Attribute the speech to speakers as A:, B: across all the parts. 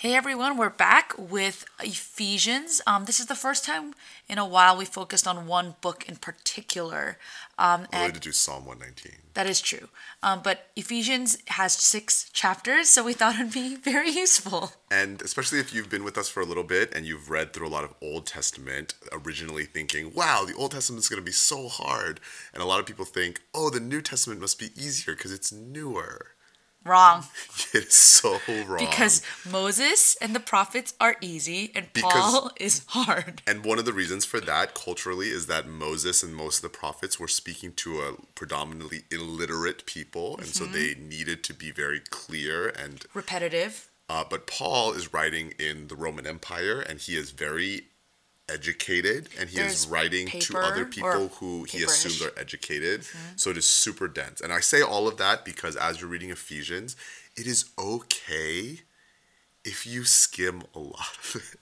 A: Hey everyone, we're back with Ephesians. Um, this is the first time in a while we focused on one book in particular. Um,
B: I wanted
A: and
B: to do Psalm 119.
A: that is true. Um, but Ephesians has six chapters, so we thought it'd be very useful.
B: And especially if you've been with us for a little bit and you've read through a lot of Old Testament, originally thinking, wow, the Old Testament is going to be so hard. And a lot of people think, oh, the New Testament must be easier because it's newer.
A: Wrong.
B: It is so wrong.
A: Because Moses and the prophets are easy and
B: Because-
A: Paul is hard.
B: And one of the reasons for that culturally is that Moses and most of the prophets were speaking to a predominantly illiterate people, and so they needed to be very clear. And
A: Repetitive.
B: uh, but Paul is writing in the Roman Empire, and he is very educated, and he
A: There's
B: is writing to other people who he assumes are educated. So it is super dense. And I say all of that because as you're reading Ephesians, it is okay if you skim a lot of it.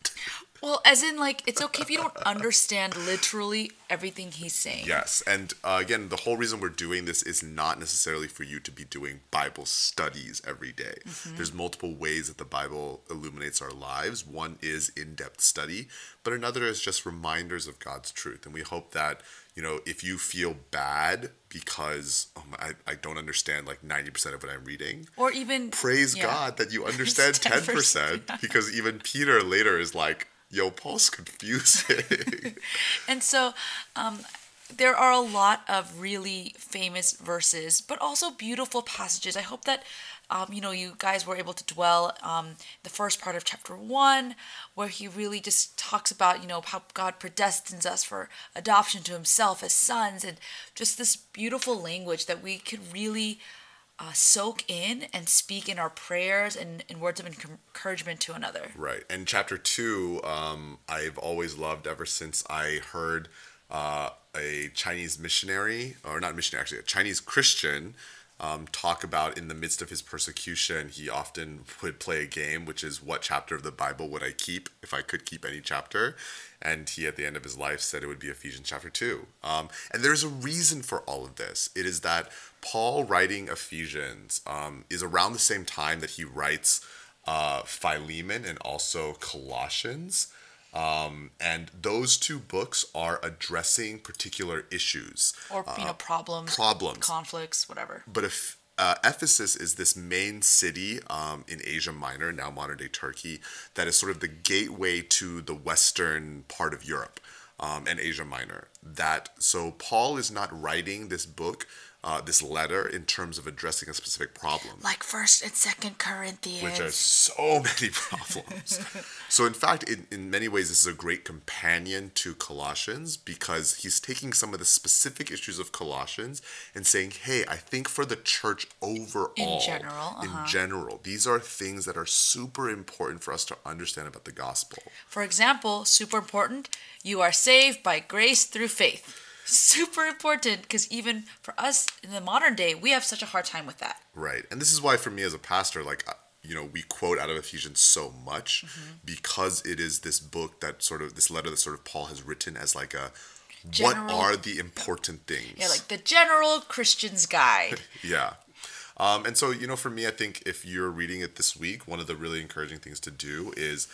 A: Well, as in, like, it's okay if you don't understand literally everything he's saying.
B: Yes, and uh, again, the whole reason we're doing this is not necessarily for you to be doing Bible studies every day. There's multiple ways that the Bible illuminates our lives. One is in-depth study, but another is just reminders of God's truth. And we hope that you know if you feel bad because oh my, I, I don't understand like 90% of what I'm reading,
A: Or even
B: praise
A: yeah.
B: God that you understand 10%,
A: 10%,
B: because even Peter later is like, yo, Paul's confusing.
A: And so um, there are a lot of really famous verses, but also beautiful passages. I hope that um, you know you guys were able to dwell um, the first part of chapter one, where he really just talks about you know how God predestines us for adoption to Himself as sons, and just this beautiful language that we could really. Uh, soak in and speak in our prayers and in words of encouragement to another.
B: Right. And chapter two, um, I've always loved ever since I heard uh, a Chinese missionary, or not missionary, actually, a Chinese Christian. Um, talk about in the midst of his persecution, he often would play a game, which is what chapter of the Bible would I keep if I could keep any chapter? And he, at the end of his life, said it would be Ephesians chapter 2. Um, and there's a reason for all of this. It is that Paul writing Ephesians um, is around the same time that he writes uh, Philemon and also Colossians. Um, and those two books are addressing particular issues.
A: Or, you know, problems,
B: problems.
A: conflicts, whatever.
B: But if uh, Ephesus is this main city um, in Asia Minor, now modern day Turkey, that is sort of the gateway to the western part of Europe um, and Asia Minor. That so Paul is not writing this book, uh, this letter, in terms of addressing a specific problem
A: Like First and Second Corinthians.
B: which are so many problems. so, in fact, in, in many ways, this is a great companion to Colossians because he's taking some of the specific issues of Colossians and saying, hey, I think for the church overall, in
A: general,
B: in
A: uh-huh.
B: general, these are things that are super important for us to understand about the gospel.
A: For example, super important, you are saved by grace through faith. Super important because even for us in the modern day, we have such a hard time with that.
B: Right. And this is why, for me as a pastor, like, uh, you know, we quote out of Ephesians so much
A: Mm-hmm.
B: because it is this book that sort of, this letter that sort of Paul has written as like a,
A: General-
B: what are the important things?
A: Yeah, like the general Christian's guide.
B: Yeah. Um, and so, you know, for me, I think if you're reading it this week, one of the really encouraging things to do is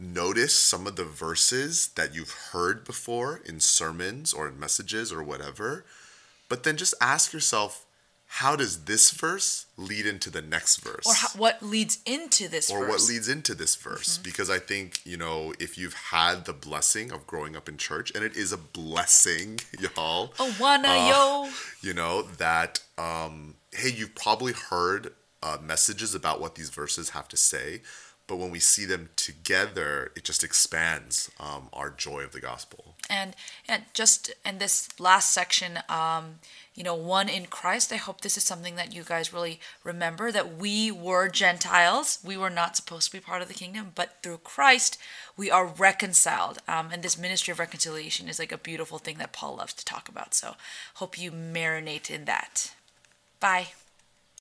B: notice some of the verses that you've heard before in sermons or in messages or whatever, but then just ask yourself, how does this verse lead into the next verse?
A: or how, what leads into this verse?
B: or
A: verse.
B: what leads into this verse because i think you know if you've had the blessing of growing up in church and it is a blessing y'all
A: Oh, wanna
B: uh,
A: yo.
B: you know that um hey you've probably heard uh, messages about what these verses have to say but when we see them together it just expands um, our joy of the gospel
A: And and just in this last section, um, you know, one in Christ. I hope this is something that you guys really remember that we were Gentiles. We were not supposed to be part of the kingdom, but through Christ we are reconciled. Um, and this ministry of reconciliation is like a beautiful thing that Paul loves to talk about. So hope you marinate in that. Bye.